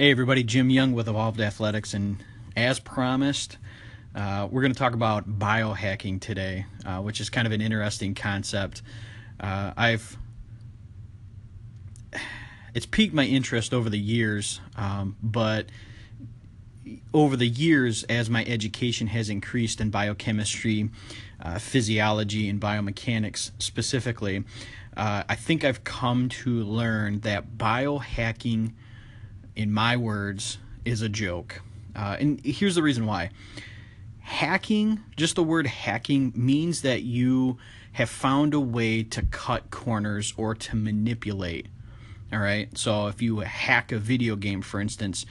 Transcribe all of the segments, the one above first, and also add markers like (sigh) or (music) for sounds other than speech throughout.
Hey, everybody, Jim Young with Evolved Athletics, and as promised, uh, we're going to talk about biohacking today, uh, which is kind of an interesting concept. Uh, I've it's piqued my interest over the years, um, but over the years, as my education has increased in biochemistry, uh, physiology, and biomechanics specifically, uh, I think I've come to learn that biohacking in my words, is a joke. Uh, and here's the reason why. Hacking, just the word hacking, means that you have found a way to cut corners or to manipulate. All right. So if you hack a video game, for instance,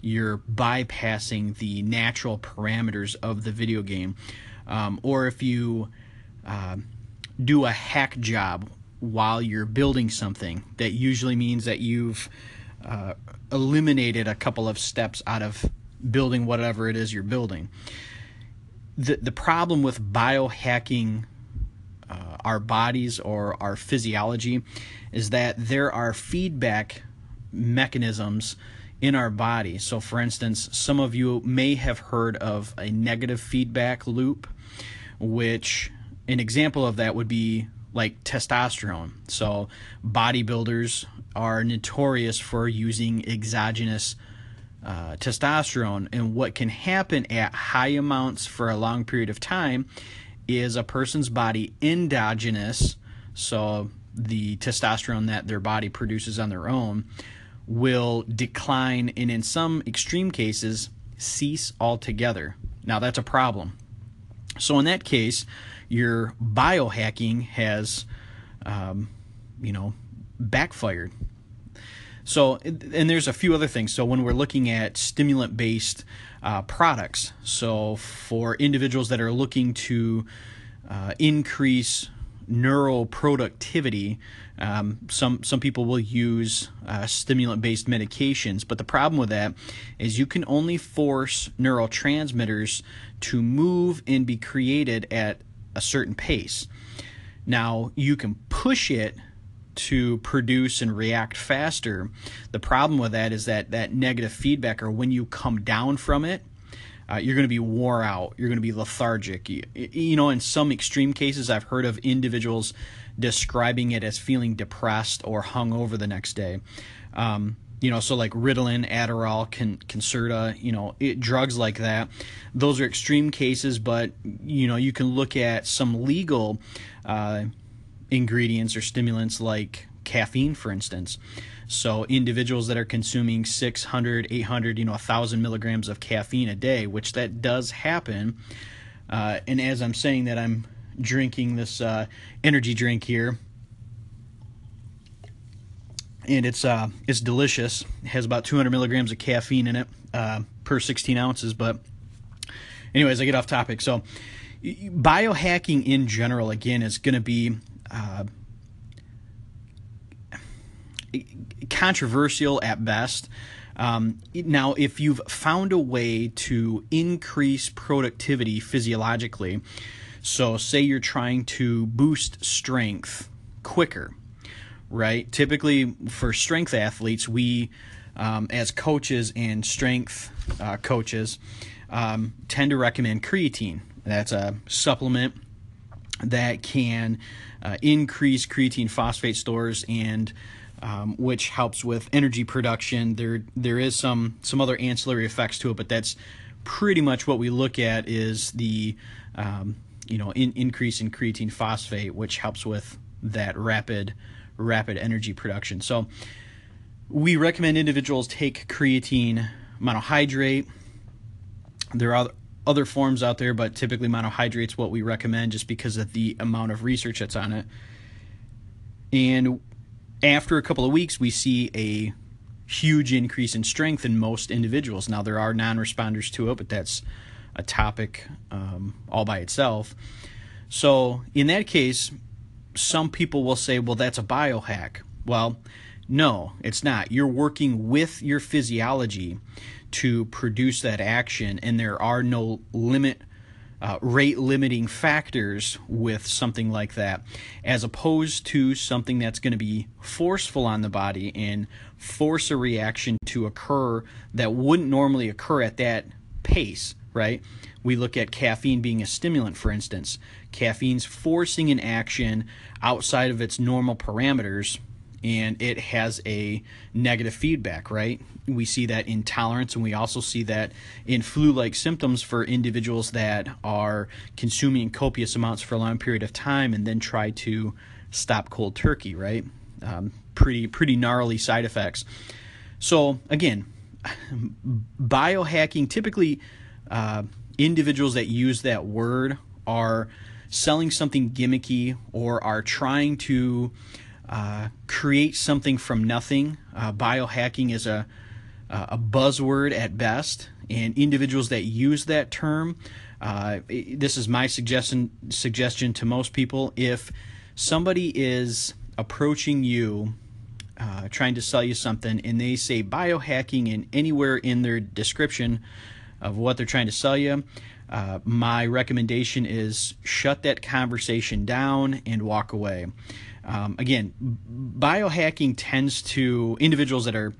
you're bypassing the natural parameters of the video game. Um, or if you uh, do a hack job while you're building something, that usually means that you've uh, eliminated a couple of steps out of building whatever it is you're building. The, the problem with biohacking uh, our bodies or our physiology is that there are feedback mechanisms in our body. So, for instance, some of you may have heard of a negative feedback loop, which an example of that would be like testosterone. So, bodybuilders are notorious for using exogenous uh, testosterone. And what can happen at high amounts for a long period of time is a person's body endogenous, so the testosterone that their body produces on their own, will decline and in some extreme cases cease altogether. Now that's a problem. So in that case, your biohacking has, um, you know, backfired. So, and there's a few other things. So, when we're looking at stimulant based uh, products, so for individuals that are looking to uh, increase neural productivity, um, some some people will use uh, stimulant based medications, but the problem with that is you can only force neurotransmitters to move and be created at a certain pace. Now you can push it to produce and react faster. The problem with that is that that negative feedback, or when you come down from it, uh, you're going to be wore out. You're going to be lethargic. You, you, know, in some extreme cases, I've heard of individuals describing it as feeling depressed or hung over the next day. Um, you know, so like Ritalin, Adderall, Con- Concerta, you know, it, drugs like that. Those are extreme cases, but you know, you can look at some legal. Uh, ingredients or stimulants like caffeine, for instance. So individuals that are consuming 600, 800, you know, 1,000 milligrams of caffeine a day, which that does happen. Uh, and as I'm saying that, I'm drinking this uh, energy drink here, and it's uh, it's delicious. It has about 200 milligrams of caffeine in it uh, per 16 ounces. But, anyways, I get off topic. So, biohacking in general, again, is going to be uh, controversial at best. Um, now, if you've found a way to increase productivity physiologically, so say you're trying to boost strength quicker, right? Typically, for strength athletes, we, um, as coaches and strength uh, coaches, um, tend to recommend creatine. That's a supplement that can uh, increase creatine phosphate stores and um, which helps with energy production. There there is some some other ancillary effects to it, but that's pretty much what we look at is the um, you know in, increase in creatine phosphate, which helps with that rapid rapid energy production. So we recommend individuals take creatine monohydrate. There are other forms out there, but typically monohydrate's what we recommend just because of the amount of research that's on it. And after a couple of weeks, we see a huge increase in strength in most individuals. Now, there are non responders to it, but that's a topic um, all by itself. So, in that case, some people will say, well, that's a biohack. Well, no, it's not. You're working with your physiology to produce that action, and there are no limit uh, rate limiting factors with something like that, as opposed to something that's going to be forceful on the body and force a reaction to occur that wouldn't normally occur at that pace, right? We look at caffeine being a stimulant, for instance. Caffeine's forcing an action outside of its normal parameters and it has a negative feedback, right? We see that in tolerance, and we also see that in flu like symptoms for individuals that are consuming copious amounts for a long period of time and then try to stop cold turkey, right? Um, pretty, pretty gnarly side effects. So, again, (laughs) biohacking typically, uh, individuals that use that word are selling something gimmicky or are trying to uh, create something from nothing. Uh, biohacking is a, a buzzword at best, and individuals that use that term, uh, this is my suggestion suggestion to most people. If somebody is approaching you, uh, trying to sell you something, and they say biohacking in anywhere in their description of what they're trying to sell you, uh, my recommendation is shut that conversation down and walk away. Um, again, biohacking tends to individuals that are,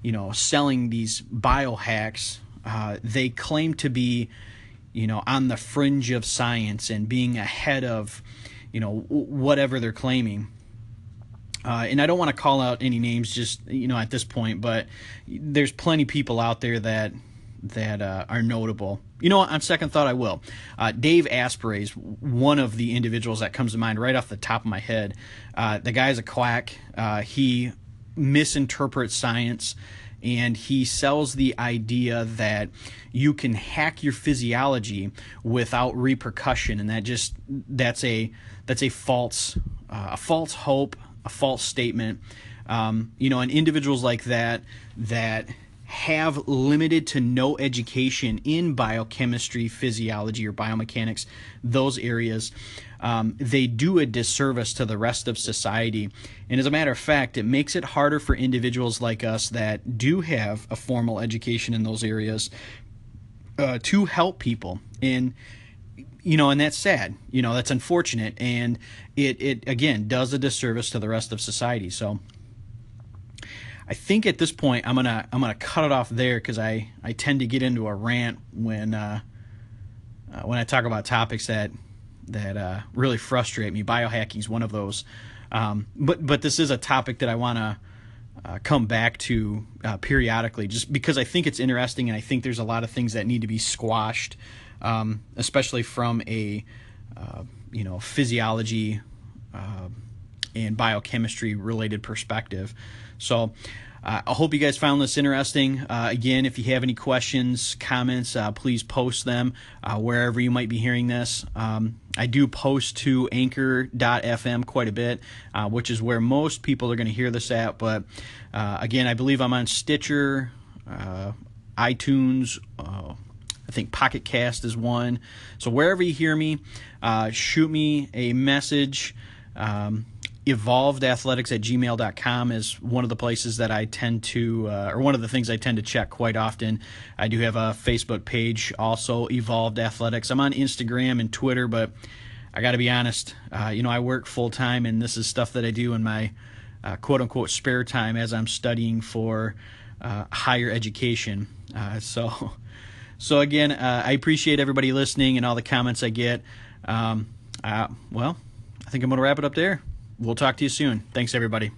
you know, selling these biohacks. Uh, they claim to be, you know, on the fringe of science and being ahead of, you know, whatever they're claiming. Uh, and I don't want to call out any names just you know at this point, but there's plenty people out there that that uh, are notable. You know, on second thought, I will. Uh, Dave Asprey is one of the individuals that comes to mind right off the top of my head. Uh, the guy's a quack. Uh, he misinterprets science and he sells the idea that you can hack your physiology without repercussion and that just that's a that's a false uh, a false hope a false statement um, you know and individuals like that that have limited to no education in biochemistry, physiology, or biomechanics, those areas, um, they do a disservice to the rest of society. And as a matter of fact, it makes it harder for individuals like us that do have a formal education in those areas uh, to help people. And you know, and that's sad. You know, that's unfortunate, and it it again does a disservice to the rest of society. So I think at this point I'm gonna I'm gonna cut it off there because I I tend to get into a rant when uh, uh, when I talk about topics that that uh, really frustrate me. Biohacking is one of those. Um, but but this is a topic that I want to uh, come back to uh, periodically, just because I think it's interesting and I think there's a lot of things that need to be squashed, um, especially from a uh, you know physiology and biochemistry related perspective. So uh, I hope you guys found this interesting. Uh, again, if you have any questions, comments, uh, please post them uh, wherever you might be hearing this. Um, I do post to anchor.fm quite a bit, uh, which is where most people are going to hear this at. But uh, again, I believe I'm on Stitcher, iTunes. I think Pocket Cast is one. So wherever you hear me, shoot me a message. Um, evolvedathletics at gmail.com is one of the places that I tend to, uh, or one of the things I tend to check quite often. I do have a Facebook page, also Evolved Athletics. I'm on Instagram and Twitter, but I got to be honest, uh, you know, I work full time, and this is stuff that I do in my uh, quote unquote spare time as I'm studying for uh, higher education. Uh, so, (laughs) so again, uh, I appreciate everybody listening and all the comments I get. Um, well, I think I'm going to wrap it up there we'll talk to you soon. Thanks, everybody.